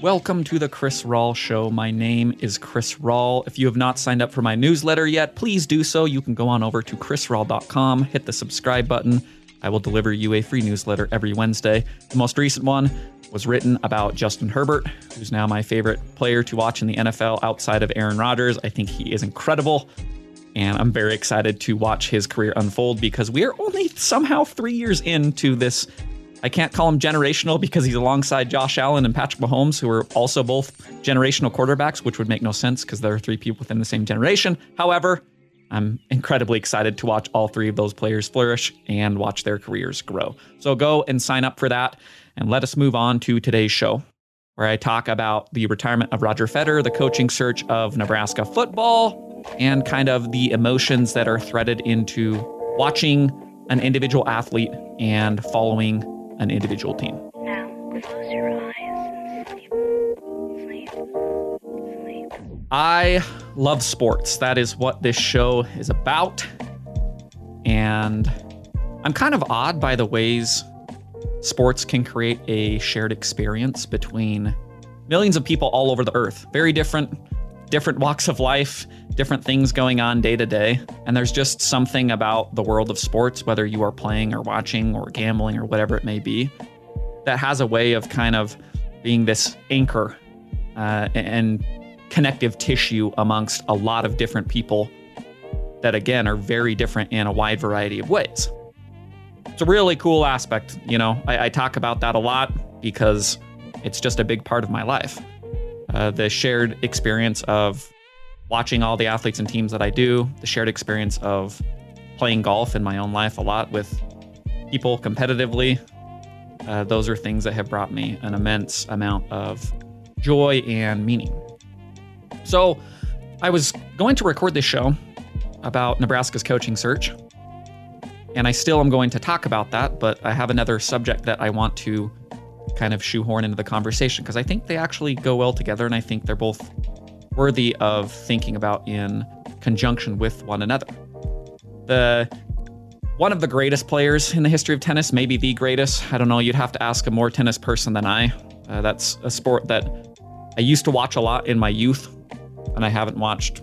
Welcome to the Chris Rawl Show. My name is Chris Rawl. If you have not signed up for my newsletter yet, please do so. You can go on over to chrisrawl.com, hit the subscribe button. I will deliver you a free newsletter every Wednesday. The most recent one was written about Justin Herbert, who's now my favorite player to watch in the NFL outside of Aaron Rodgers. I think he is incredible. And I'm very excited to watch his career unfold because we are only somehow three years into this I can't call him generational because he's alongside Josh Allen and Patrick Mahomes, who are also both generational quarterbacks, which would make no sense because there are three people within the same generation. However, I'm incredibly excited to watch all three of those players flourish and watch their careers grow. So go and sign up for that. And let us move on to today's show, where I talk about the retirement of Roger Federer, the coaching search of Nebraska football, and kind of the emotions that are threaded into watching an individual athlete and following an individual team. Now, close your eyes and sleep. Sleep. Sleep. I love sports. That is what this show is about. And I'm kind of odd by the ways sports can create a shared experience between millions of people all over the earth. Very different different walks of life, different things going on day to day. And there's just something about the world of sports, whether you are playing or watching or gambling or whatever it may be, that has a way of kind of being this anchor uh, and connective tissue amongst a lot of different people that, again, are very different in a wide variety of ways. It's a really cool aspect. You know, I, I talk about that a lot because it's just a big part of my life uh, the shared experience of watching all the athletes and teams that I do, the shared experience of playing golf in my own life a lot with people competitively. Uh, those are things that have brought me an immense amount of joy and meaning. So, I was going to record this show about Nebraska's coaching search, and I still am going to talk about that, but I have another subject that I want to kind of shoehorn into the conversation because I think they actually go well together and I think they're both worthy of thinking about in conjunction with one another. The one of the greatest players in the history of tennis, maybe the greatest. I don't know, you'd have to ask a more tennis person than I. Uh, that's a sport that I used to watch a lot in my youth, and I haven't watched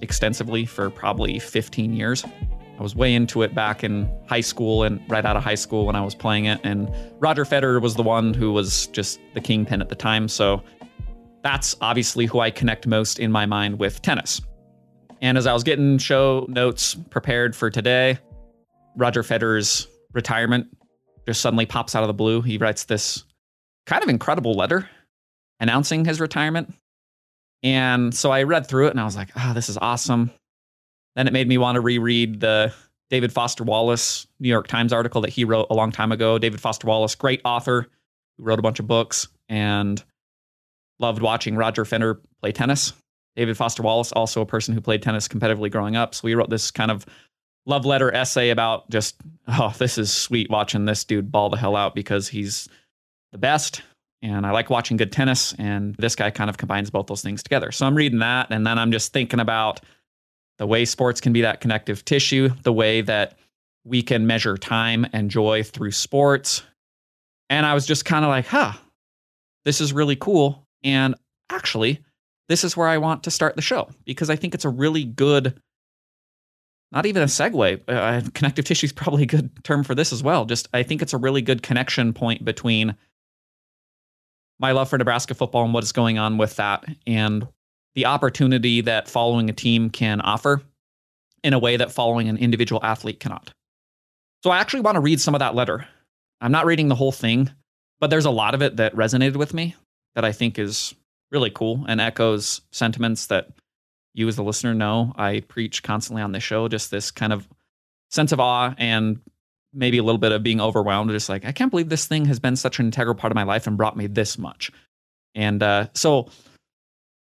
extensively for probably 15 years. I was way into it back in high school and right out of high school when I was playing it. And Roger Federer was the one who was just the kingpin at the time. So that's obviously who I connect most in my mind with tennis. And as I was getting show notes prepared for today, Roger Federer's retirement just suddenly pops out of the blue. He writes this kind of incredible letter announcing his retirement. And so I read through it and I was like, ah, oh, this is awesome. Then it made me want to reread the David Foster Wallace New York Times article that he wrote a long time ago. David Foster Wallace, great author who wrote a bunch of books and loved watching Roger Federer play tennis. David Foster Wallace, also a person who played tennis competitively growing up. So he wrote this kind of love letter essay about just, oh, this is sweet watching this dude ball the hell out because he's the best. And I like watching good tennis. And this guy kind of combines both those things together. So I'm reading that. And then I'm just thinking about the way sports can be that connective tissue, the way that we can measure time and joy through sports. And I was just kind of like, huh, this is really cool. And actually, this is where I want to start the show because I think it's a really good, not even a segue. Uh, connective tissue is probably a good term for this as well. Just, I think it's a really good connection point between my love for Nebraska football and what is going on with that and the opportunity that following a team can offer in a way that following an individual athlete cannot. So I actually want to read some of that letter. I'm not reading the whole thing, but there's a lot of it that resonated with me that I think is really cool and echoes sentiments that you as the listener know I preach constantly on this show. Just this kind of sense of awe and maybe a little bit of being overwhelmed. Just like, I can't believe this thing has been such an integral part of my life and brought me this much. And uh, so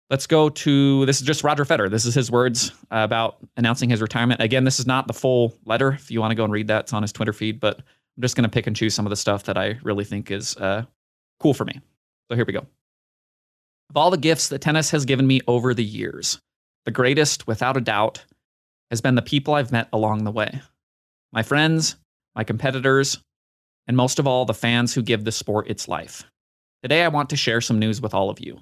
Let's go to this is just Roger Federer. This is his words about announcing his retirement. Again, this is not the full letter. If you want to go and read that, it's on his Twitter feed. But I'm just going to pick and choose some of the stuff that I really think is uh, cool for me. So here we go. Of all the gifts that tennis has given me over the years, the greatest, without a doubt, has been the people I've met along the way my friends, my competitors, and most of all, the fans who give the sport its life. Today, I want to share some news with all of you.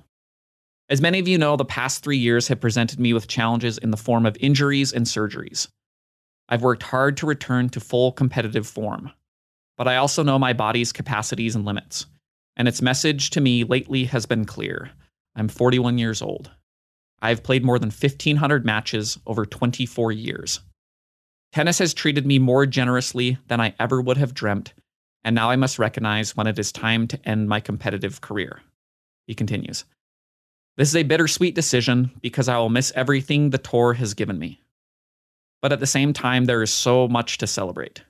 As many of you know, the past three years have presented me with challenges in the form of injuries and surgeries. I've worked hard to return to full competitive form, but I also know my body's capacities and limits, and its message to me lately has been clear. I'm 41 years old. I've played more than 1,500 matches over 24 years. Tennis has treated me more generously than I ever would have dreamt, and now I must recognize when it is time to end my competitive career. He continues. This is a bittersweet decision because I will miss everything the tour has given me. But at the same time, there is so much to celebrate.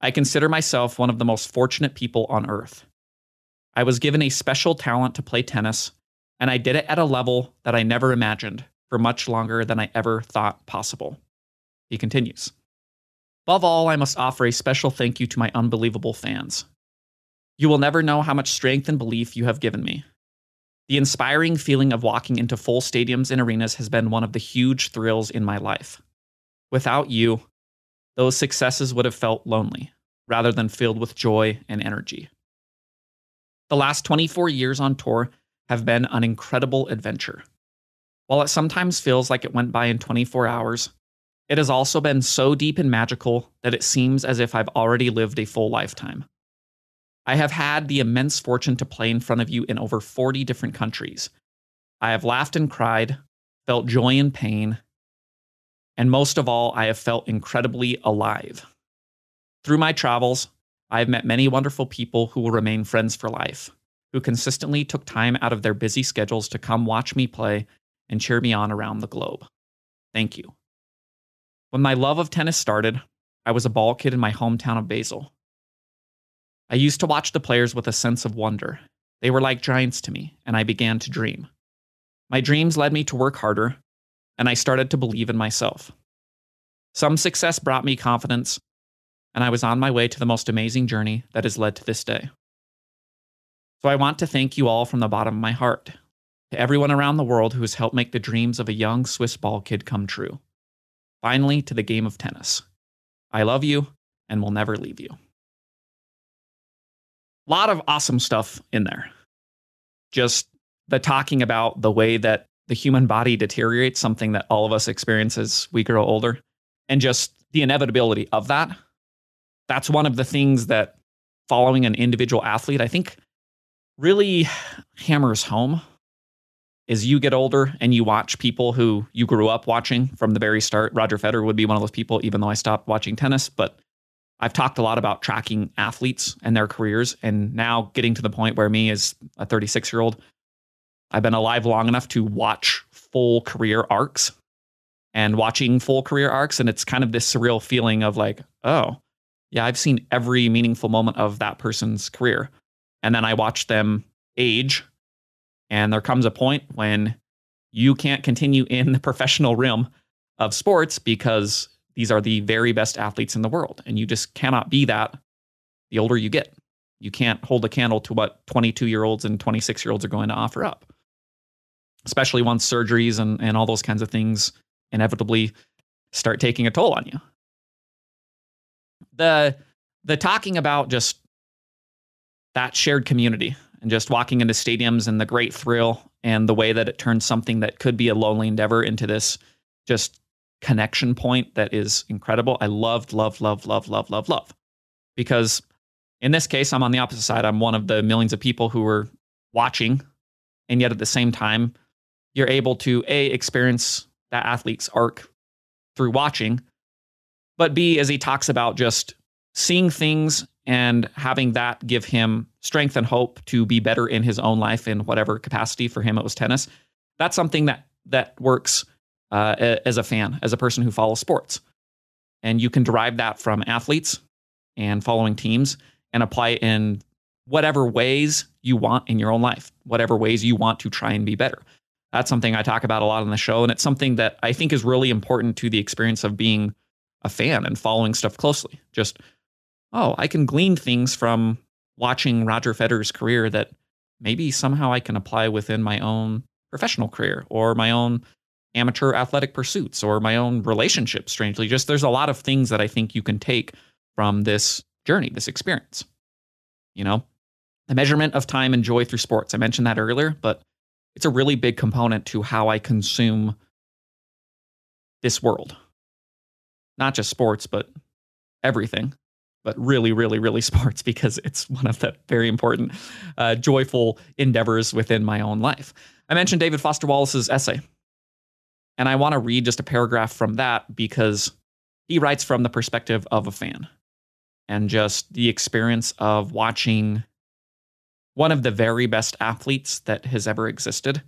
I consider myself one of the most fortunate people on earth. I was given a special talent to play tennis, and I did it at a level that I never imagined for much longer than I ever thought possible. He continues. Above all, I must offer a special thank you to my unbelievable fans. You will never know how much strength and belief you have given me. The inspiring feeling of walking into full stadiums and arenas has been one of the huge thrills in my life. Without you, those successes would have felt lonely rather than filled with joy and energy. The last 24 years on tour have been an incredible adventure. While it sometimes feels like it went by in 24 hours, it has also been so deep and magical that it seems as if I've already lived a full lifetime. I have had the immense fortune to play in front of you in over 40 different countries. I have laughed and cried, felt joy and pain, and most of all, I have felt incredibly alive. Through my travels, I have met many wonderful people who will remain friends for life, who consistently took time out of their busy schedules to come watch me play and cheer me on around the globe. Thank you. When my love of tennis started, I was a ball kid in my hometown of Basel. I used to watch the players with a sense of wonder. They were like giants to me, and I began to dream. My dreams led me to work harder, and I started to believe in myself. Some success brought me confidence, and I was on my way to the most amazing journey that has led to this day. So I want to thank you all from the bottom of my heart, to everyone around the world who has helped make the dreams of a young Swiss ball kid come true. Finally, to the game of tennis. I love you and will never leave you lot of awesome stuff in there. Just the talking about the way that the human body deteriorates, something that all of us experience as we grow older, and just the inevitability of that. That's one of the things that following an individual athlete, I think, really hammers home is you get older and you watch people who you grew up watching from the very start. Roger Federer would be one of those people, even though I stopped watching tennis, but I've talked a lot about tracking athletes and their careers, and now getting to the point where me as a 36 year old, I've been alive long enough to watch full career arcs and watching full career arcs. And it's kind of this surreal feeling of like, oh, yeah, I've seen every meaningful moment of that person's career. And then I watch them age. And there comes a point when you can't continue in the professional realm of sports because these are the very best athletes in the world. And you just cannot be that the older you get. You can't hold a candle to what 22 year olds and 26 year olds are going to offer up, especially once surgeries and, and all those kinds of things inevitably start taking a toll on you. The, the talking about just that shared community and just walking into stadiums and the great thrill and the way that it turns something that could be a lonely endeavor into this just connection point that is incredible. I loved, love, love, love, love, love, love. Because in this case, I'm on the opposite side. I'm one of the millions of people who were watching. And yet at the same time, you're able to A, experience that athlete's arc through watching, but B, as he talks about just seeing things and having that give him strength and hope to be better in his own life in whatever capacity for him it was tennis. That's something that that works uh, as a fan, as a person who follows sports. And you can derive that from athletes and following teams and apply it in whatever ways you want in your own life, whatever ways you want to try and be better. That's something I talk about a lot on the show. And it's something that I think is really important to the experience of being a fan and following stuff closely. Just, oh, I can glean things from watching Roger Federer's career that maybe somehow I can apply within my own professional career or my own amateur athletic pursuits or my own relationships, strangely. Just there's a lot of things that I think you can take from this journey, this experience. You know, the measurement of time and joy through sports. I mentioned that earlier, but it's a really big component to how I consume this world. Not just sports, but everything, but really, really, really sports because it's one of the very important, uh, joyful endeavors within my own life. I mentioned David Foster Wallace's essay, and I want to read just a paragraph from that because he writes from the perspective of a fan and just the experience of watching one of the very best athletes that has ever existed.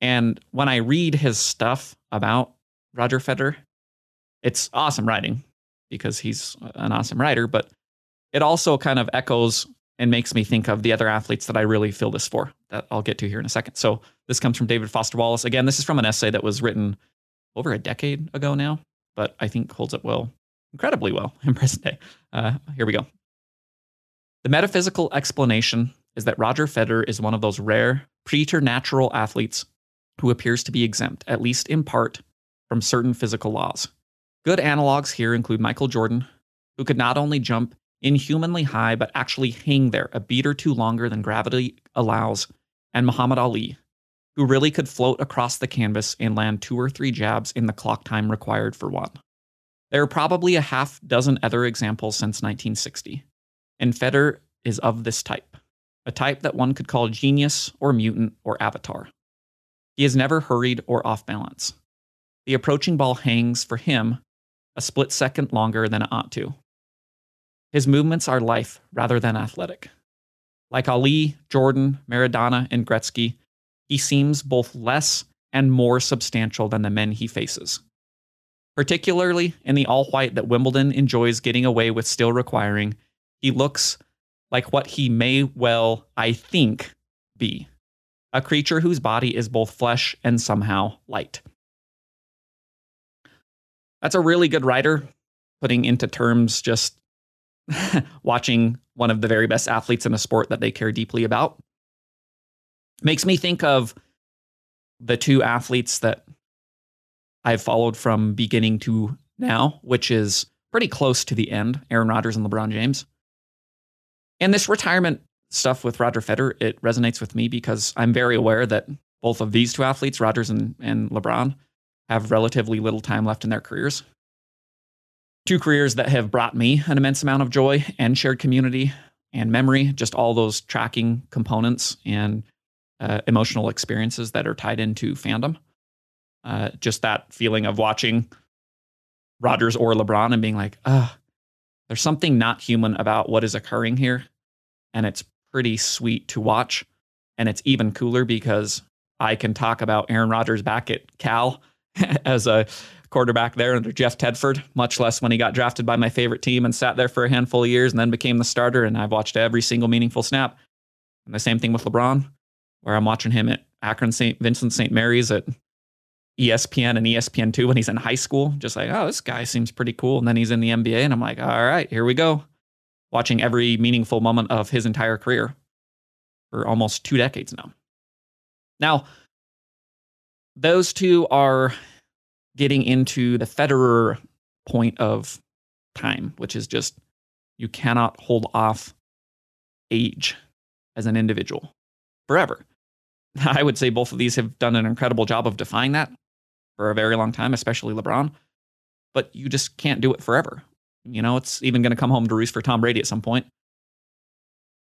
And when I read his stuff about Roger Federer, it's awesome writing because he's an awesome writer, but it also kind of echoes and makes me think of the other athletes that I really feel this for that I'll get to here in a second. So this comes from David Foster Wallace. Again, this is from an essay that was written over a decade ago now, but I think holds up well, incredibly well in present day. Uh, here we go. The metaphysical explanation is that Roger Federer is one of those rare preternatural athletes who appears to be exempt, at least in part, from certain physical laws. Good analogs here include Michael Jordan, who could not only jump inhumanly high, but actually hang there a beat or two longer than gravity allows, and Muhammad Ali, who really could float across the canvas and land two or three jabs in the clock time required for one. There are probably a half dozen other examples since 1960, and Federer is of this type, a type that one could call genius or mutant or avatar. He is never hurried or off balance. The approaching ball hangs for him a split second longer than it ought to. His movements are life rather than athletic. Like Ali, Jordan, Maradona, and Gretzky, he seems both less and more substantial than the men he faces. Particularly in the all white that Wimbledon enjoys getting away with still requiring, he looks like what he may well, I think, be a creature whose body is both flesh and somehow light. That's a really good writer, putting into terms just watching one of the very best athletes in a sport that they care deeply about. Makes me think of the two athletes that I've followed from beginning to now, which is pretty close to the end Aaron Rodgers and LeBron James. And this retirement stuff with Roger Federer, it resonates with me because I'm very aware that both of these two athletes, Rodgers and, and LeBron, have relatively little time left in their careers. Two careers that have brought me an immense amount of joy and shared community and memory, just all those tracking components and uh, emotional experiences that are tied into fandom. Uh, just that feeling of watching Rodgers or LeBron and being like, ah, there's something not human about what is occurring here. And it's pretty sweet to watch. And it's even cooler because I can talk about Aaron Rodgers back at Cal as a quarterback there under Jeff Tedford, much less when he got drafted by my favorite team and sat there for a handful of years and then became the starter. And I've watched every single meaningful snap. And the same thing with LeBron, where I'm watching him at Akron St. Vincent St. Mary's at ESPN and ESPN2 when he's in high school. Just like, oh, this guy seems pretty cool. And then he's in the NBA. And I'm like, all right, here we go. Watching every meaningful moment of his entire career for almost two decades now. Now, those two are getting into the Federer point of time, which is just you cannot hold off age as an individual forever. I would say both of these have done an incredible job of defying that for a very long time, especially LeBron. But you just can't do it forever. You know, it's even going to come home to roost for Tom Brady at some point.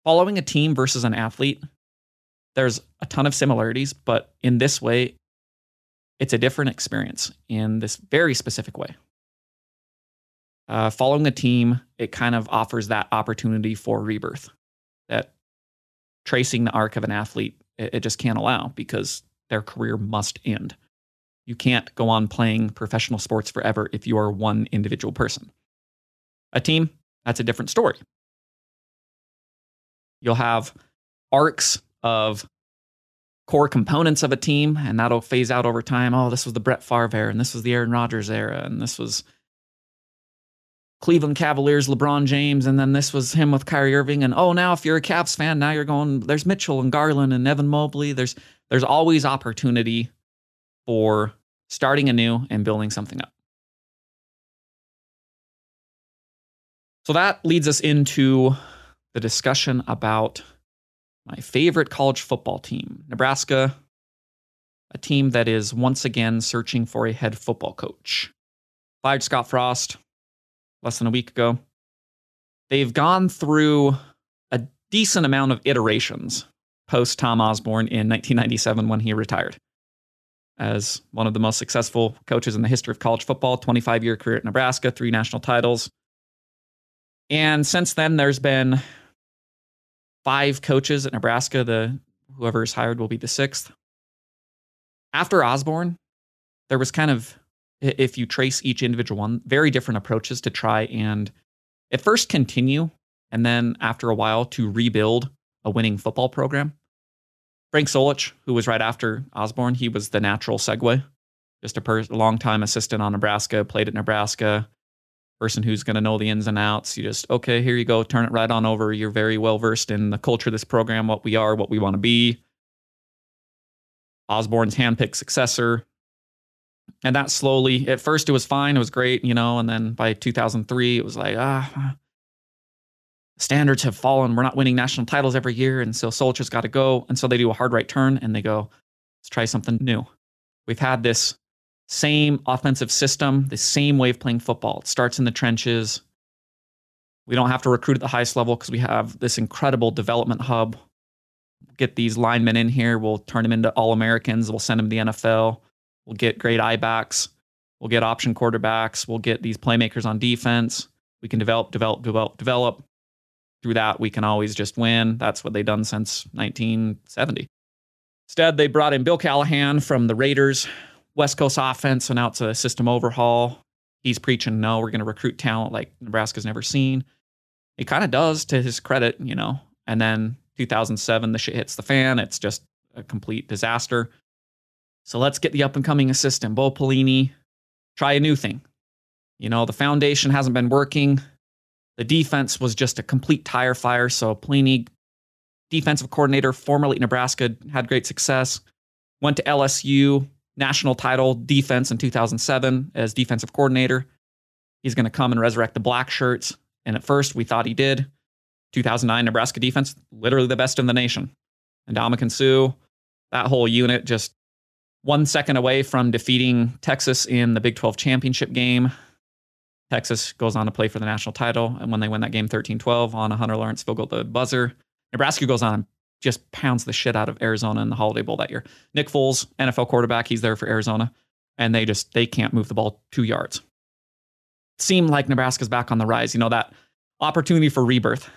Following a team versus an athlete, there's a ton of similarities, but in this way, it's a different experience in this very specific way. Uh, following a team, it kind of offers that opportunity for rebirth that tracing the arc of an athlete, it, it just can't allow because their career must end. You can't go on playing professional sports forever if you are one individual person. A team, that's a different story. You'll have arcs of core components of a team, and that'll phase out over time. Oh, this was the Brett Favre era, and this was the Aaron Rodgers era, and this was Cleveland Cavaliers, LeBron James, and then this was him with Kyrie Irving. And oh, now if you're a Cavs fan, now you're going. There's Mitchell and Garland and Evan Mobley. There's there's always opportunity for starting anew and building something up. So that leads us into the discussion about my favorite college football team, Nebraska, a team that is once again searching for a head football coach. Fired Scott Frost less than a week ago. They've gone through a decent amount of iterations post Tom Osborne in 1997 when he retired as one of the most successful coaches in the history of college football, 25 year career at Nebraska, three national titles. And since then, there's been five coaches at Nebraska. The whoever is hired will be the sixth. After Osborne, there was kind of, if you trace each individual one, very different approaches to try and at first continue, and then after a while to rebuild a winning football program. Frank Solich, who was right after Osborne, he was the natural segue. Just a, per- a long-time assistant on Nebraska, played at Nebraska, person who's going to know the ins and outs. You just, okay, here you go, turn it right on over. You're very well versed in the culture of this program, what we are, what we want to be. Osborne's handpicked successor. And that slowly, at first it was fine, it was great, you know, and then by 2003, it was like, ah, standards have fallen. We're not winning national titles every year. And so Solich's got to go. And so they do a hard right turn and they go, let's try something new. We've had this same offensive system, the same way of playing football. It starts in the trenches. We don't have to recruit at the highest level because we have this incredible development hub. Get these linemen in here. We'll turn them into All Americans. We'll send them to the NFL. We'll get great I-backs. We'll get option quarterbacks. We'll get these playmakers on defense. We can develop, develop, develop, develop. Through that, we can always just win. That's what they've done since 1970. Instead, they brought in Bill Callahan from the Raiders, West Coast offense, so now it's a system overhaul. He's preaching, no, we're going to recruit talent like Nebraska's never seen. He kind of does to his credit, you know. And then 2007, the shit hits the fan. It's just a complete disaster. So let's get the up and coming assistant, Bo Pelini, try a new thing. You know, the foundation hasn't been working. The defense was just a complete tire fire. So Pelini, defensive coordinator, formerly Nebraska, had great success. Went to LSU, national title defense in 2007 as defensive coordinator. He's going to come and resurrect the black shirts. And at first, we thought he did. 2009 Nebraska defense, literally the best in the nation. And Ndamukong Suh, that whole unit just one second away from defeating Texas in the Big 12 championship game. Texas goes on to play for the national title. And when they win that game 13 12 on a Hunter Lawrence field goal, the buzzer, Nebraska goes on just pounds the shit out of Arizona in the Holiday Bowl that year. Nick Foles, NFL quarterback, he's there for Arizona. And they just, they can't move the ball two yards. Seemed like Nebraska's back on the rise. You know, that opportunity for rebirth.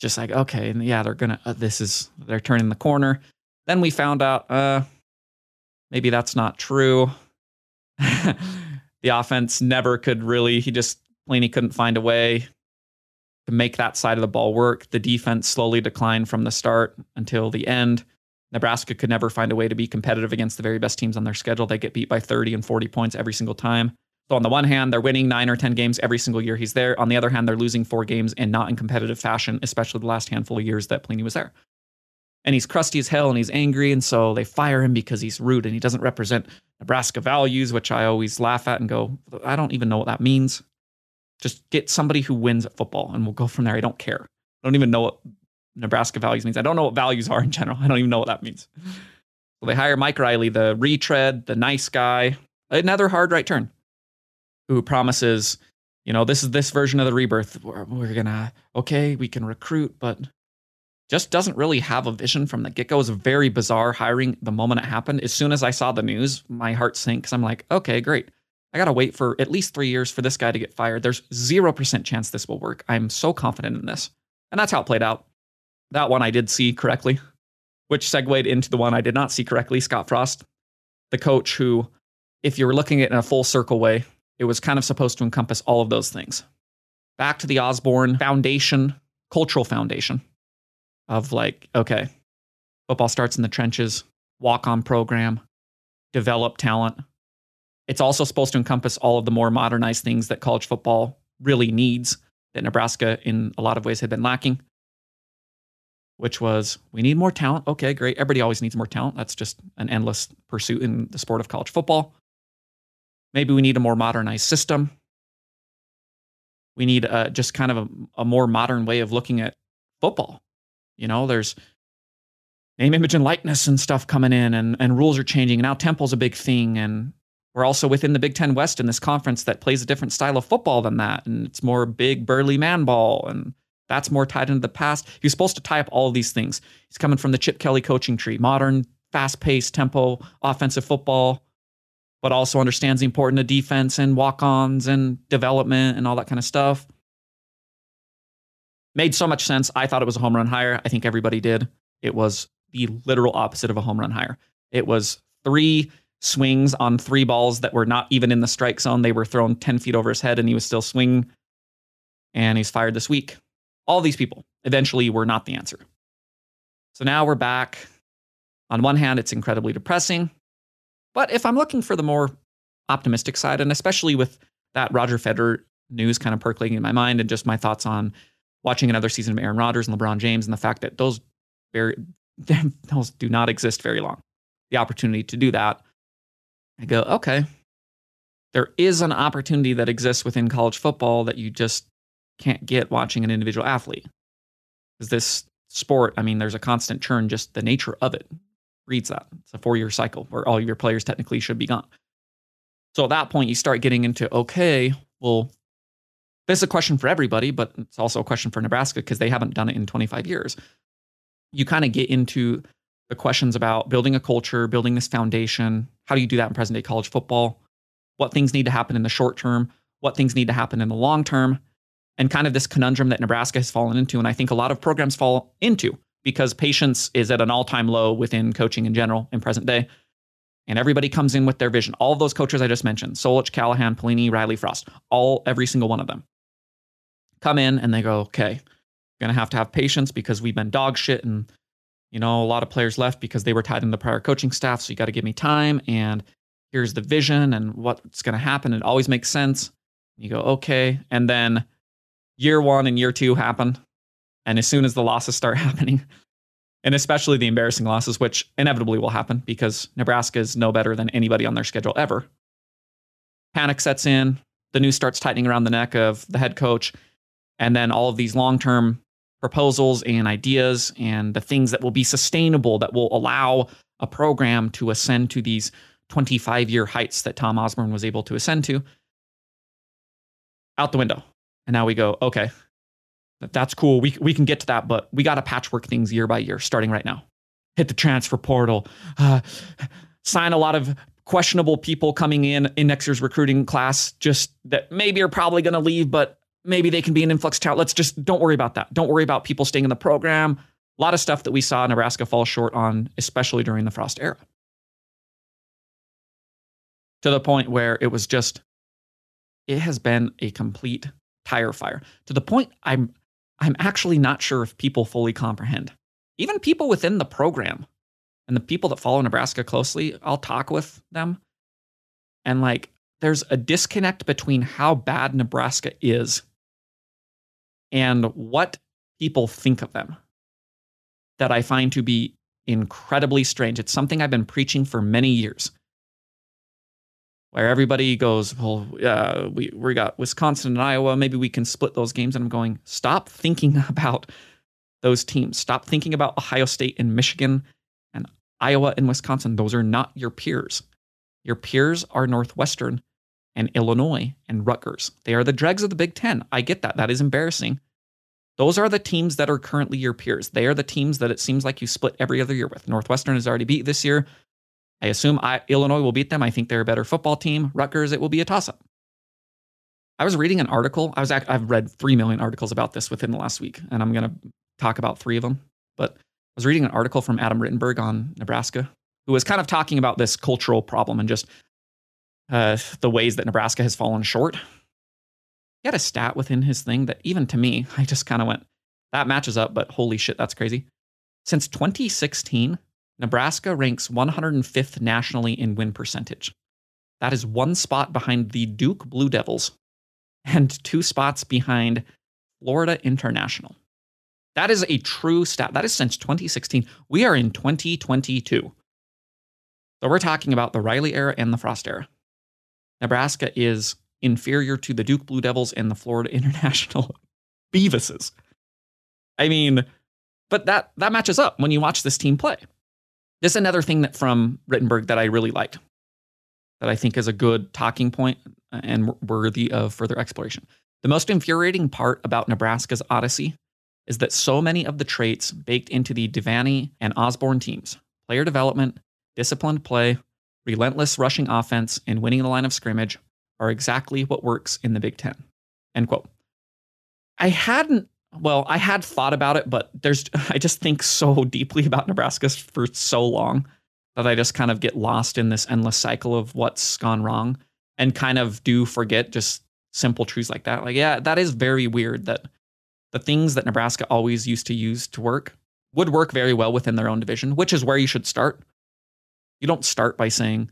Just like, okay, and yeah, they're to, uh, this is, they're turning the corner. Then we found out, uh, maybe that's not true. the offense never could really, he just plainly couldn't find a way to make that side of the ball work. The defense slowly declined from the start until the end. Nebraska could never find a way to be competitive against the very best teams on their schedule. They get beat by 30 and 40 points every single time. So, on the one hand, they're winning nine or 10 games every single year he's there. On the other hand, they're losing four games and not in competitive fashion, especially the last handful of years that Pelini was there. And he's crusty as hell and he's angry. And so they fire him because he's rude and he doesn't represent Nebraska values, which I always laugh at and go, I don't even know what that means. Just get somebody who wins at football and we'll go from there. I don't care. I don't even know what Nebraska values means. I don't know what values are in general. I don't even know what that means. So they hire Mike Riley, the retread, the nice guy, another hard right turn, who promises, you know, this is this version of the rebirth. We're, we're gonna, okay, we can recruit, but just doesn't really have a vision from the get go. It was a very bizarre hiring the moment it happened. As soon as I saw the news, my heart sank because I'm like, okay, great. I got to wait for at least three years for this guy to get fired. There's 0% chance this will work. I'm so confident in this. And that's how it played out. That one I did see correctly, which segued into the one I did not see correctly Scott Frost, the coach who, if you were looking at it in a full circle way, it was kind of supposed to encompass all of those things. Back to the Osborne foundation, cultural foundation of like, okay, football starts in the trenches, walk on program, develop talent. It's also supposed to encompass all of the more modernized things that college football really needs that Nebraska, in a lot of ways, had been lacking, which was we need more talent. Okay, great. Everybody always needs more talent. That's just an endless pursuit in the sport of college football. Maybe we need a more modernized system. We need uh, just kind of a, a more modern way of looking at football. You know, there's name, image, and likeness and stuff coming in, and, and rules are changing. Now tempo's a big thing. And we're also within the Big Ten West in this conference that plays a different style of football than that. And it's more big, burly man ball. And that's more tied into the past. He's supposed to tie up all these things. He's coming from the Chip Kelly coaching tree, modern, fast paced, tempo, offensive football, but also understands the importance of defense and walk ons and development and all that kind of stuff. Made so much sense. I thought it was a home run hire. I think everybody did. It was the literal opposite of a home run hire. It was three swings on three balls that were not even in the strike zone. They were thrown 10 feet over his head and he was still swinging. And he's fired this week. All these people eventually were not the answer. So now we're back. On one hand, it's incredibly depressing. But if I'm looking for the more optimistic side, and especially with that Roger Federer news kind of percolating in my mind and just my thoughts on watching another season of Aaron Rodgers and LeBron James and the fact that those very those do not exist very long. The opportunity to do that. I go, okay. There is an opportunity that exists within college football that you just can't get watching an individual athlete. Because this sport, I mean, there's a constant churn, just the nature of it reads that. It's a four year cycle where all your players technically should be gone. So at that point, you start getting into okay, well, this is a question for everybody, but it's also a question for Nebraska because they haven't done it in 25 years. You kind of get into the questions about building a culture, building this foundation. How do you do that in present day college football? What things need to happen in the short term? What things need to happen in the long term? And kind of this conundrum that Nebraska has fallen into, and I think a lot of programs fall into because patience is at an all time low within coaching in general in present day. And everybody comes in with their vision. All of those coaches I just mentioned Solich, Callahan, Pelini, Riley, Frost, all, every single one of them come in and they go, okay, gonna have to have patience because we've been dog shit and you know a lot of players left because they were tied in the prior coaching staff. So you got to give me time and here's the vision and what's gonna happen. It always makes sense. You go, okay. And then year one and year two happen. And as soon as the losses start happening, and especially the embarrassing losses, which inevitably will happen because Nebraska is no better than anybody on their schedule ever. Panic sets in. The news starts tightening around the neck of the head coach and then all of these long term proposals and ideas and the things that will be sustainable that will allow a program to ascend to these 25 year heights that Tom Osborne was able to ascend to out the window. And now we go, okay, that's cool. We, we can get to that, but we got to patchwork things year by year, starting right now. Hit the transfer portal, uh, sign a lot of questionable people coming in in next year's recruiting class, just that maybe are probably going to leave, but maybe they can be an influx talent. Let's just don't worry about that. Don't worry about people staying in the program. A lot of stuff that we saw Nebraska fall short on, especially during the Frost era. To the point where it was just, it has been a complete tire fire. To the point I'm I'm actually not sure if people fully comprehend. Even people within the program and the people that follow Nebraska closely, I'll talk with them. And like there's a disconnect between how bad Nebraska is and what people think of them that I find to be incredibly strange. It's something I've been preaching for many years. Where everybody goes, well, uh, we we got Wisconsin and Iowa. Maybe we can split those games. And I'm going, stop thinking about those teams. Stop thinking about Ohio State and Michigan and Iowa and Wisconsin. Those are not your peers. Your peers are Northwestern and Illinois and Rutgers. They are the dregs of the Big Ten. I get that. That is embarrassing. Those are the teams that are currently your peers. They are the teams that it seems like you split every other year with. Northwestern has already beat this year. I assume I, Illinois will beat them. I think they're a better football team. Rutgers, it will be a toss up. I was reading an article. I was I've read three million articles about this within the last week, and I'm going to talk about three of them. But I was reading an article from Adam Rittenberg on Nebraska, who was kind of talking about this cultural problem and just uh, the ways that Nebraska has fallen short. He had a stat within his thing that even to me, I just kind of went, that matches up, but holy shit, that's crazy. Since 2016, Nebraska ranks 105th nationally in win percentage. That is one spot behind the Duke Blue Devils and two spots behind Florida International. That is a true stat. That is since 2016. We are in 2022. So we're talking about the Riley era and the Frost era. Nebraska is inferior to the Duke Blue Devils and the Florida International Beavises. I mean, But that that matches up when you watch this team play. This is another thing that from Rittenberg that I really liked, that I think is a good talking point and worthy of further exploration. The most infuriating part about Nebraska's Odyssey is that so many of the traits baked into the Devaney and Osborne teams player development, disciplined play, relentless rushing offense, and winning the line of scrimmage are exactly what works in the Big Ten. End quote. I hadn't, well, I had thought about it, but there's, I just think so deeply about Nebraska for so long that I just kind of get lost in this endless cycle of what's gone wrong and kind of do forget just simple truths like that. Like, yeah, that is very weird that the things that Nebraska always used to use to work would work very well within their own division, which is where you should start. You don't start by saying,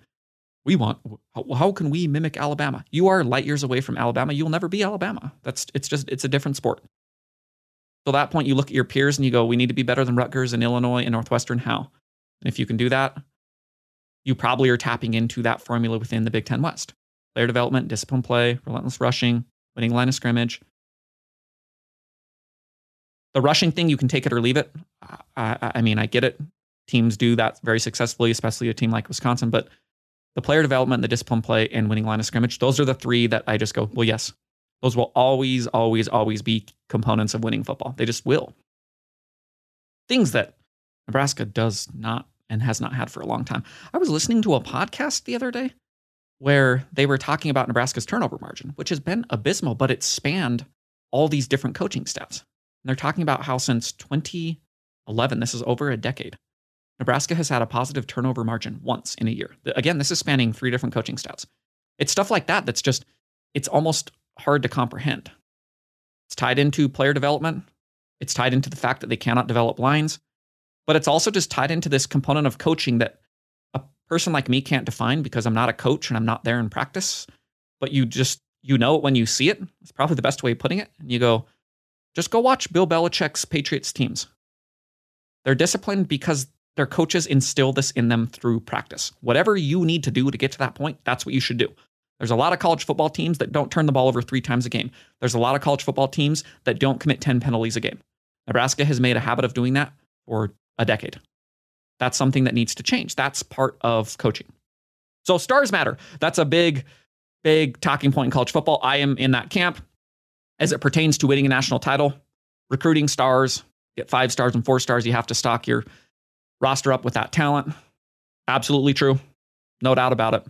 we want how, how, can we mimic Alabama? You are light years away from Alabama. You'll never be Alabama. That's it's just it's a different sport. So at that point you look at your peers and you go, we need to be better than Rutgers and Illinois and Northwestern. How? And if you can do that, you probably are tapping into that formula within the Big Ten West. Player development, discipline play, relentless rushing, winning line of scrimmage, the rushing thing, you can take it or leave it. I, I mean, I get it. Teams do that very successfully, especially a team like Wisconsin. But the player development, the discipline play, and winning line of scrimmage, those are the three that I just go, well, yes, those will always, always, always be components of winning football. They just will. Things that Nebraska does not and has not had for a long time. I was listening to a podcast the other day where they were talking about Nebraska's turnover margin, which has been abysmal, but it spanned all these different coaching staffs. And they're talking about how since 2011, this is over a decade, Nebraska has had a positive turnover margin once in a year. Again, this is spanning three different coaching staffs. It's stuff like that that's just, it's almost hard to comprehend. It's tied into player development. It's tied into the fact that they cannot develop lines, but it's also just tied into this component of coaching that a person like me can't define because I'm not a coach and I'm not there in practice. But you just, you know it when you see it. It's probably the best way of putting it. And you go, just go watch Bill Belichick's Patriots teams. They're disciplined because their coaches instill this in them through practice. Whatever you need to do to get to that point, that's what you should do. There's a lot of college football teams that don't turn the ball over three times a game. There's a lot of college football teams that don't commit 10 penalties a game. Nebraska has made a habit of doing that for a decade. That's something that needs to change. That's part of coaching. So, stars matter. That's a big, big talking point in college football. I am in that camp as it pertains to winning a national title, recruiting stars, get five stars and four stars, you have to stock your roster up with that talent. Absolutely true. No doubt about it.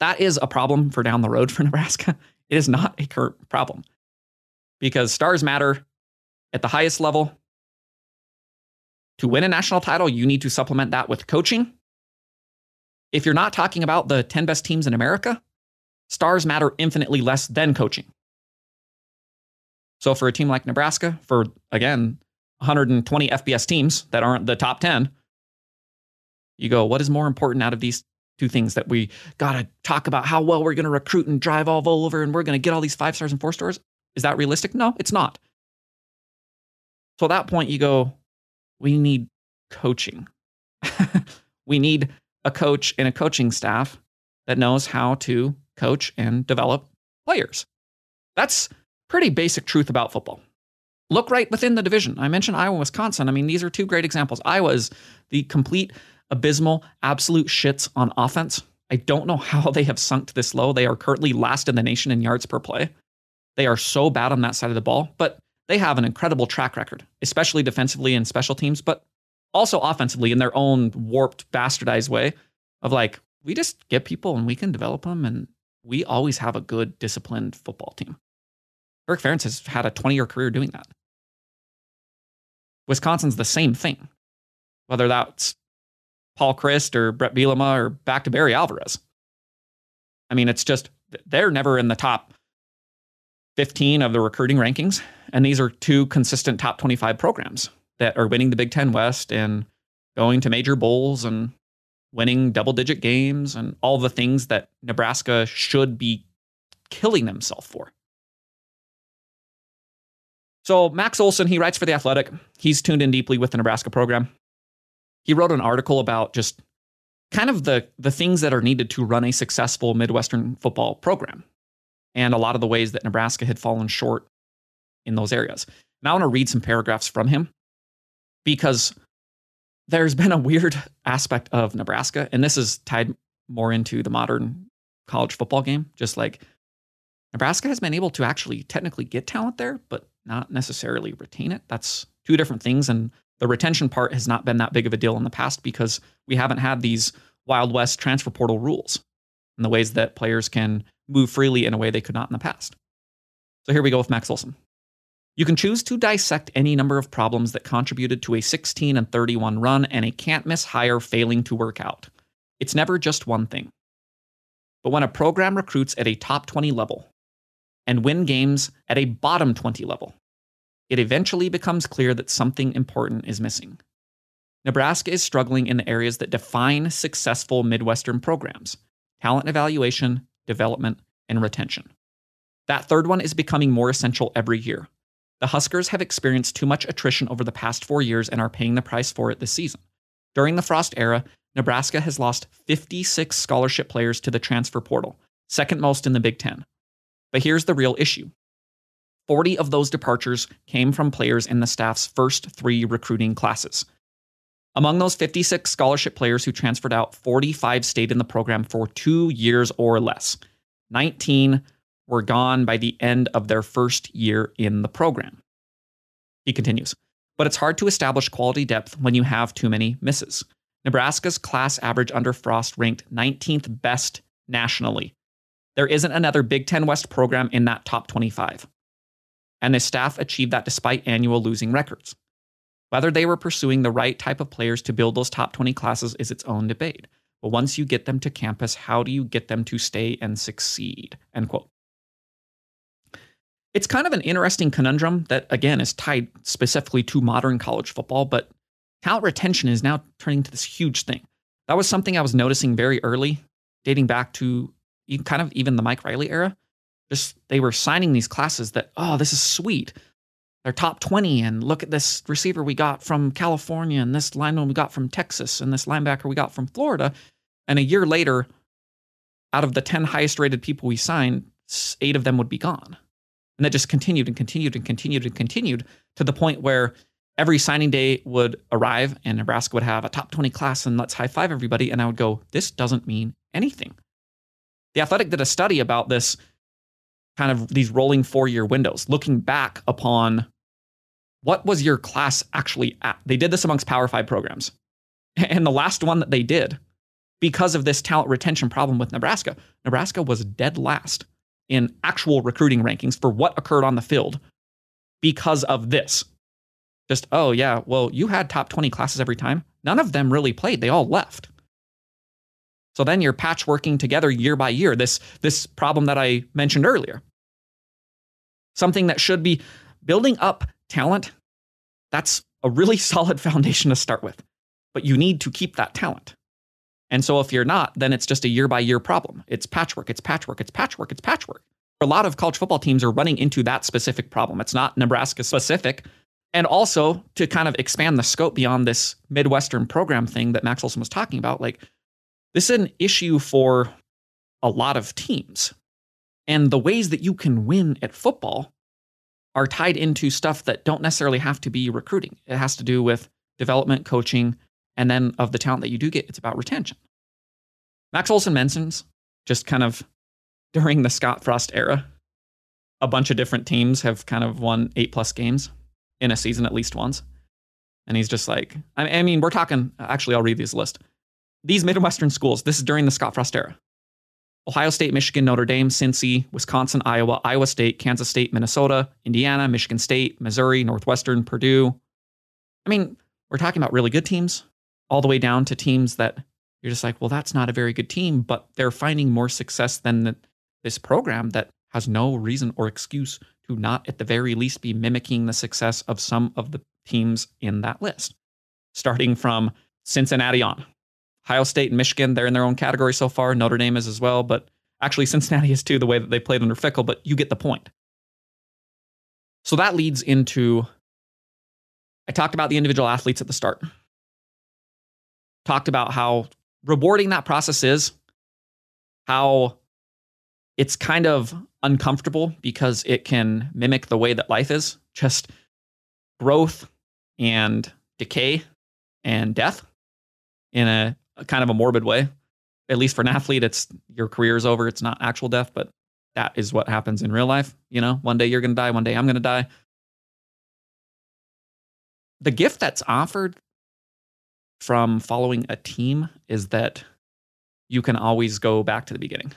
That is a problem for down the road for Nebraska. It is not a current problem because stars matter at the highest level. To win a national title, you need to supplement that with coaching. If you're not talking about the 10 best teams in America, stars matter infinitely less than coaching. So for a team like Nebraska, for again, 120 FBS teams that aren't the top 10, you go, what is more important out of these two things that we got to talk about how well we're going to recruit and drive all over and we're going to get all these five stars and four stars? Is that realistic? No, it's not. So at that point, you go, we need coaching. we need a coach and a coaching staff that knows how to coach and develop players. That's pretty basic truth about football. Look right within the division. I mentioned Iowa, Wisconsin. I mean, these are two great examples. Iowa is the complete, abysmal, absolute shits on offense. I don't know how they have sunk this low. They are currently last in the nation in yards per play. They are so bad on that side of the ball, but they have an incredible track record, especially defensively and special teams, but also offensively in their own warped, bastardized way of like, we just get people and we can develop them, and we always have a good, disciplined football team. Eric Ferentz has had a 20 year career doing that. Wisconsin's the same thing, whether that's Paul Chryst or Bret Bielema or back to Barry Alvarez. I mean, it's just, they're never in the top 15 of the recruiting rankings. And these are two consistent top 25 programs that are winning the Big Ten West and going to major bowls and winning double digit games and all the things that Nebraska should be killing themselves for. So Max Olson, he writes for The Athletic. He's tuned in deeply with the Nebraska program. He wrote an article about just kind of the, the things that are needed to run a successful Midwestern football program and a lot of the ways that Nebraska had fallen short in those areas. Now I want to read some paragraphs from him because there's been a weird aspect of Nebraska, and this is tied more into the modern college football game. Just like Nebraska has been able to actually technically get talent there, but not necessarily retain it. That's two different things. And the retention part has not been that big of a deal in the past because we haven't had these Wild West transfer portal rules and the ways that players can move freely in a way they could not in the past. So here we go with Max Olson. You can choose to dissect any number of problems that contributed to a 16 and 31 run and a can't miss hire failing to work out. It's never just one thing. But when a program recruits at a top 20 level and win games at a bottom 20 level, it eventually becomes clear that something important is missing. Nebraska is struggling in the areas that define successful Midwestern programs talent evaluation, development, and retention. That third one is becoming more essential every year. The Huskers have experienced too much attrition over the past four years and are paying the price for it this season. During the Frost era, Nebraska has lost 56 scholarship players to the transfer portal, second most in the Big Ten. But here's the real issue 40 of those departures came from players in the staff's first three recruiting classes. Among those 56 scholarship players who transferred out, 45 stayed in the program for two years or less. 19 were gone by the end of their first year in the program. He continues, but it's hard to establish quality depth when you have too many misses. Nebraska's class average under Frost ranked 19th best nationally. There isn't another Big Ten West program in that top 25. And the staff achieved that despite annual losing records. Whether they were pursuing the right type of players to build those top 20 classes is its own debate. But once you get them to campus, how do you get them to stay and succeed? End quote. It's kind of an interesting conundrum that, again, is tied specifically to modern college football, but talent retention is now turning to this huge thing. That was something I was noticing very early, dating back to kind of even the Mike Riley era. Just they were signing these classes that, oh, this is sweet. They're top 20, and look at this receiver we got from California, and this lineman we got from Texas, and this linebacker we got from Florida. And a year later, out of the 10 highest rated people we signed, eight of them would be gone. And that just continued and continued and continued and continued to the point where every signing day would arrive and Nebraska would have a top 20 class and let's high five everybody. And I would go, this doesn't mean anything. The Athletic did a study about this kind of these rolling four year windows, looking back upon what was your class actually at. They did this amongst Power Five programs. And the last one that they did, because of this talent retention problem with Nebraska, Nebraska was dead last in actual recruiting rankings for what occurred on the field because of this. Just, oh, yeah, well, you had top 20 classes every time. None of them really played, they all left. So then you're patchworking together year by year this, this problem that I mentioned earlier. Something that should be building up talent, that's a really solid foundation to start with. But you need to keep that talent. And so if you're not, then it's just a year by year problem. It's patchwork, it's patchwork, it's patchwork, it's patchwork. A lot of college football teams are running into that specific problem. It's not Nebraska specific. And also to kind of expand the scope beyond this Midwestern program thing that Max Olson was talking about, like this is an issue for a lot of teams. And the ways that you can win at football are tied into stuff that don't necessarily have to be recruiting. It has to do with development, coaching, and then of the talent that you do get, it's about retention. Max Olson mentions just kind of during the Scott Frost era, a bunch of different teams have kind of won eight plus games in a season at least once. And he's just like, I mean, we're talking, actually, I'll read this list. These Midwestern schools, this is during the Scott Frost era Ohio State, Michigan, Notre Dame, Cincy, Wisconsin, Iowa, Iowa State, Kansas State, Minnesota, Indiana, Michigan State, Missouri, Northwestern, Purdue. I mean, we're talking about really good teams, all the way down to teams that you're just like, well, that's not a very good team, but they're finding more success than the, this program that has no reason or excuse to not, at the very least, be mimicking the success of some of the teams in that list. Starting from Cincinnati on. Ohio State and Michigan, they're in their own category so far. Notre Dame is as well, but actually Cincinnati is too, the way that they played under Fickell, but you get the point. So that leads into I talked about the individual athletes at the start talked about how rewarding that process is, how it's kind of uncomfortable because it can mimic the way that life is just growth and decay and death in a, kind of a morbid way. At least for an athlete, it's your career is over. It's not actual death, but that is what happens in real life. You know, one day you're going to die, one day I'm going to die. The gift that's offered from following a team is that you can always go back to the beginning.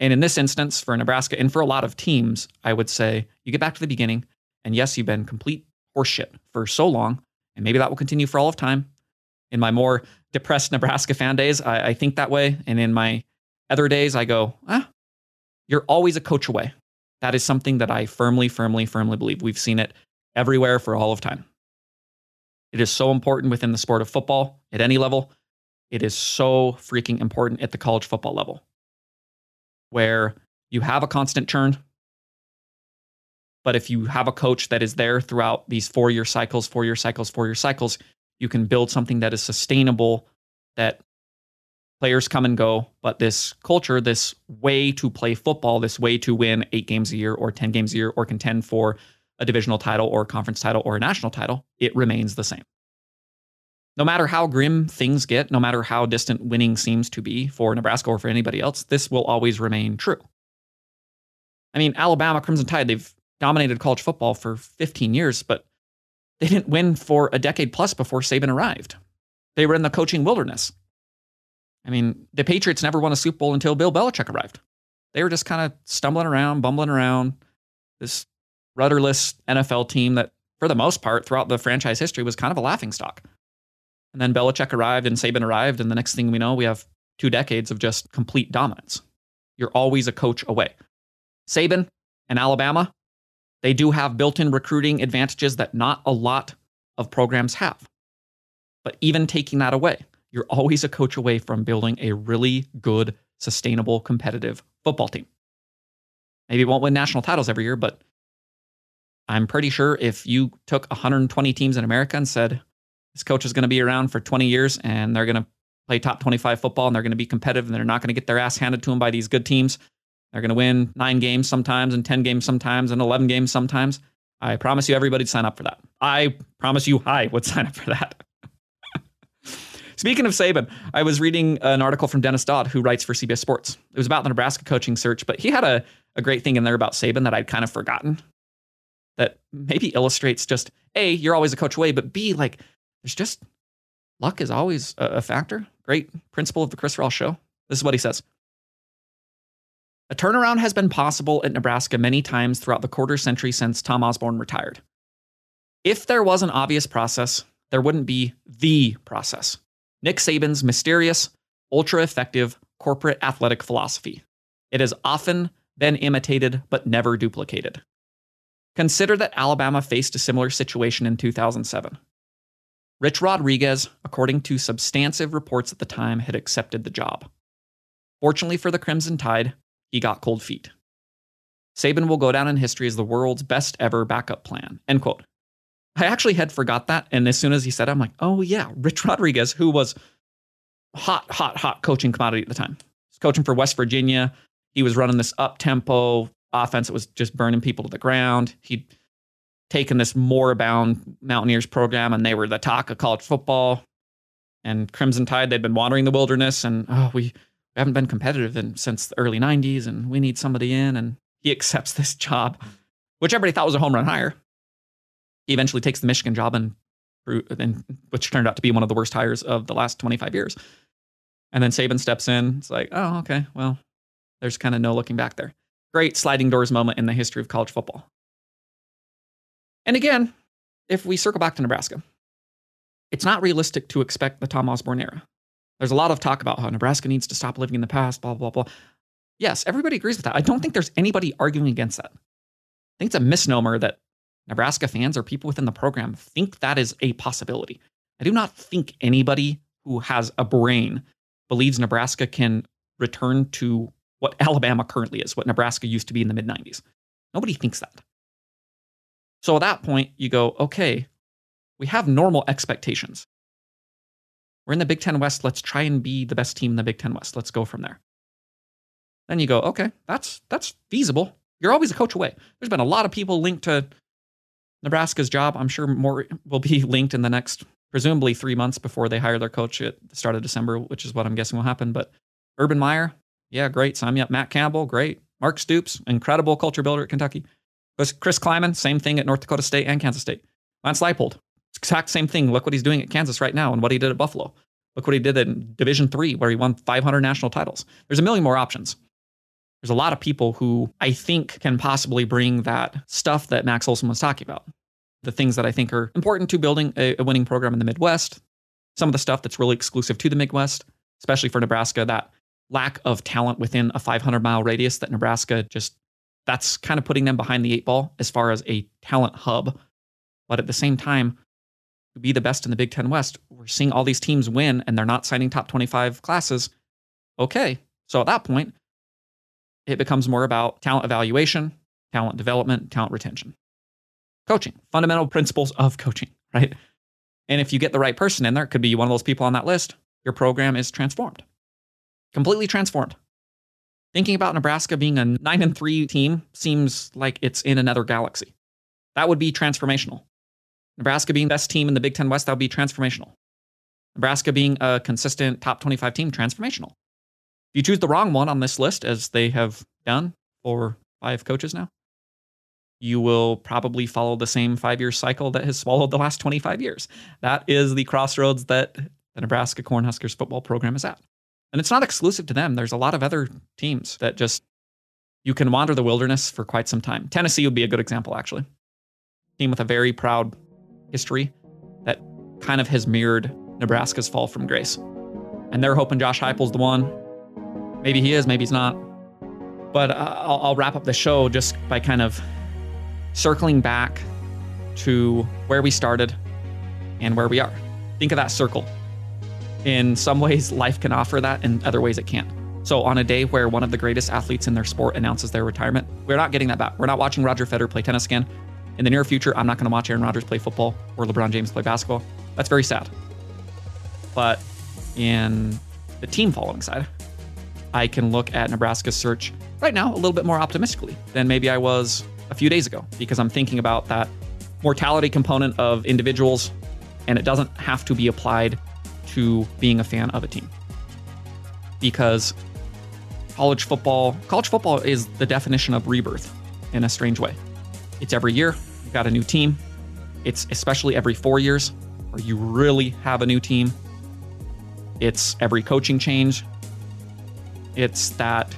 And in this instance, for Nebraska and for a lot of teams, I would say you get back to the beginning. And yes, you've been complete horseshit for so long, and maybe that will continue for all of time. In my more depressed Nebraska fan days, I, I think that way. And in my other days, I go, ah, you're always a coach away. That is something that I firmly, firmly, firmly believe. We've seen it everywhere for all of time. It is so important within the sport of football at any level. It is so freaking important at the college football level where you have a constant churn. But if you have a coach that is there throughout these four year cycles, four year cycles, four year cycles, you can build something that is sustainable, that players come and go. But this culture, this way to play football, this way to win eight games a year or 10 games a year or contend for a divisional title or a conference title or a national title, it remains the same. No matter how grim things get, no matter how distant winning seems to be for Nebraska or for anybody else, this will always remain true. I mean, Alabama Crimson Tide, they've dominated college football for 15 years, but they didn't win for a decade plus before Saban arrived. They were in the coaching wilderness. I mean, the Patriots never won a Super Bowl until Bill Belichick arrived. They were just kind of stumbling around, bumbling around, this rudderless NFL team that, for the most part, throughout the franchise history, was kind of a laughing stock. And then Belichick arrived and Saban arrived, and the next thing we know, we have two decades of just complete dominance. You're always a coach away. Saban and Alabama, they do have built in recruiting advantages that not a lot of programs have. But even taking that away, you're always a coach away from building a really good, sustainable, competitive football team. Maybe it won't win national titles every year, but I'm pretty sure if you took 120 teams in America and said, this coach is going to be around for 20 years and they're going to play top 25 football and they're going to be competitive and they're not going to get their ass handed to them by these good teams, they're going to win nine games sometimes and 10 games sometimes and 11 games sometimes. I promise you, everybody'd sign up for that. I promise you, I would sign up for that. Speaking of Saban, I was reading an article from Dennis Dodd, who writes for CBS Sports. It was about the Nebraska coaching search, but he had a, a great thing in there about Saban that I'd kind of forgotten that maybe illustrates just A, you're always a coach away, but B, like there's just luck is always a, a factor. Great principle of the Chris Rawls show. This is what he says. A turnaround has been possible at Nebraska many times throughout the quarter century since Tom Osborne retired. If there was an obvious process, there wouldn't be the process. Nick Saban's mysterious, ultra effective corporate athletic philosophy. It has often been imitated but never duplicated. Consider that Alabama faced a similar situation in 2007. Rich Rodriguez, according to substantive reports at the time, had accepted the job. Fortunately for the Crimson Tide, he got cold feet. Saban will go down in history as the world's best ever backup plan. End quote. I actually had forgot that, and as soon as he said it, I'm like, oh yeah, Rich Rodriguez, who was hot, hot, hot coaching commodity at the time. He's coaching for West Virginia. He was running this up tempo offense that was just burning people to the ground. He'd taken this moribund Mountaineers program and they were the talk of college football. And Crimson Tide, they'd been wandering the wilderness and, oh, we, we haven't been competitive in, since the early 90s and we need somebody in. And he accepts this job, which everybody thought was a home run hire. He eventually takes the Michigan job and, and which turned out to be one of the worst hires of the last 25 years. And then Saban steps in. It's like, oh, okay, well, there's kind of no looking back there. Great sliding doors moment in the history of college football. And again, if we circle back to Nebraska, it's not realistic to expect the Tom Osborne era. There's a lot of talk about how Nebraska needs to stop living in the past, blah, blah, blah. Yes, everybody agrees with that. I don't think there's anybody arguing against that. I think it's a misnomer that Nebraska fans or people within the program think that is a possibility. I do not think anybody who has a brain believes Nebraska can return to what Alabama currently is, what Nebraska used to be in the mid 90s. Nobody thinks that. So at that point, you go, okay, we have normal expectations. We're in the Big Ten West. Let's try and be the best team in the Big Ten West. Let's go from there. Then you go, okay, that's that's feasible. You're always a coach away. There's been a lot of people linked to Nebraska's job, I'm sure more will be linked in the next, presumably three months before they hire their coach at the start of December, which is what I'm guessing will happen. But Urban Meyer, yeah, great. Sign me up. Matt Campbell, great. Mark Stoops, incredible culture builder at Kentucky. Chris Klieman, same thing at North Dakota State and Kansas State. Lance Leipold, exact same thing. Look what he's doing at Kansas right now and what he did at Buffalo. Look what he did in Division Three, where he won 500 national titles. There's a million more options. There's a lot of people who I think can possibly bring that stuff that Max Olson was talking about. The things that I think are important to building a, a winning program in the Midwest. Some of the stuff that's really exclusive to the Midwest, especially for Nebraska, that lack of talent within a 500 mile radius that Nebraska just, that's kind of putting them behind the eight ball as far as a talent hub. But at the same time, be the best in the Big Ten West, we're seeing all these teams win and they're not signing top 25 classes. Okay. So at that point, it becomes more about talent evaluation, talent development, talent retention. Coaching, fundamental principles of coaching, right? And if you get the right person in there, it could be one of those people on that list, your program is transformed. Completely transformed. Thinking about Nebraska being a 9 and 3 team seems like it's in another galaxy. That would be transformational. Nebraska being the best team in the Big Ten West, that would be transformational. Nebraska being a consistent top 25 team, transformational. If you choose the wrong one on this list, as they have done for five coaches now, you will probably follow the same five year cycle that has swallowed the last 25 years. That is the crossroads that the Nebraska Cornhuskers football program is at. And it's not exclusive to them. There's a lot of other teams that just, you can wander the wilderness for quite some time. Tennessee would be a good example, actually. Team with a very proud history that kind of has mirrored Nebraska's fall from grace. And they're hoping Josh Heupel's the one. Maybe he is, maybe he's not. But uh, I'll, I'll wrap up the show just by kind of circling back to where we started and where we are. Think of that circle. In some ways, life can offer that, in other ways, it can't. So, on a day where one of the greatest athletes in their sport announces their retirement, we're not getting that back. We're not watching Roger Federer play tennis again in the near future, I'm not going to watch Aaron Rodgers play football or LeBron James play basketball. That's very sad. But in the team following side, I can look at Nebraska's search right now a little bit more optimistically than maybe I was a few days ago because I'm thinking about that mortality component of individuals and it doesn't have to be applied to being a fan of a team. Because college football, college football is the definition of rebirth in a strange way. It's every year, you've got a new team. It's especially every four years where you really have a new team. It's every coaching change. It's that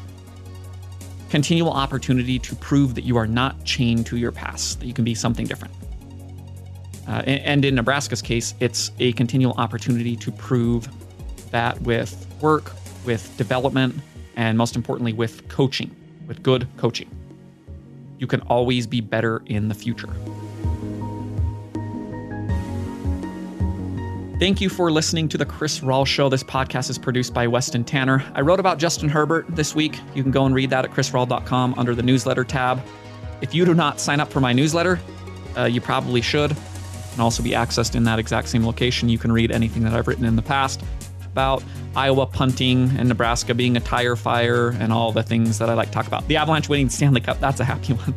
continual opportunity to prove that you are not chained to your past, that you can be something different. Uh, and in Nebraska's case, it's a continual opportunity to prove that with work, with development, and most importantly, with coaching, with good coaching, you can always be better in the future. Thank you for listening to the Chris Rawl Show. This podcast is produced by Weston Tanner. I wrote about Justin Herbert this week. You can go and read that at chrisrawl.com under the newsletter tab. If you do not sign up for my newsletter, uh, you probably should. It can also be accessed in that exact same location. You can read anything that I've written in the past about Iowa punting and Nebraska being a tire fire and all the things that I like to talk about. The Avalanche winning Stanley Cup, that's a happy one.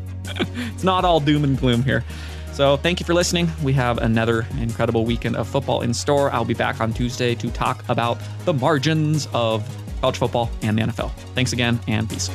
it's not all doom and gloom here. So thank you for listening. We have another incredible weekend of football in store. I'll be back on Tuesday to talk about the margins of college football and the NFL. Thanks again and peace.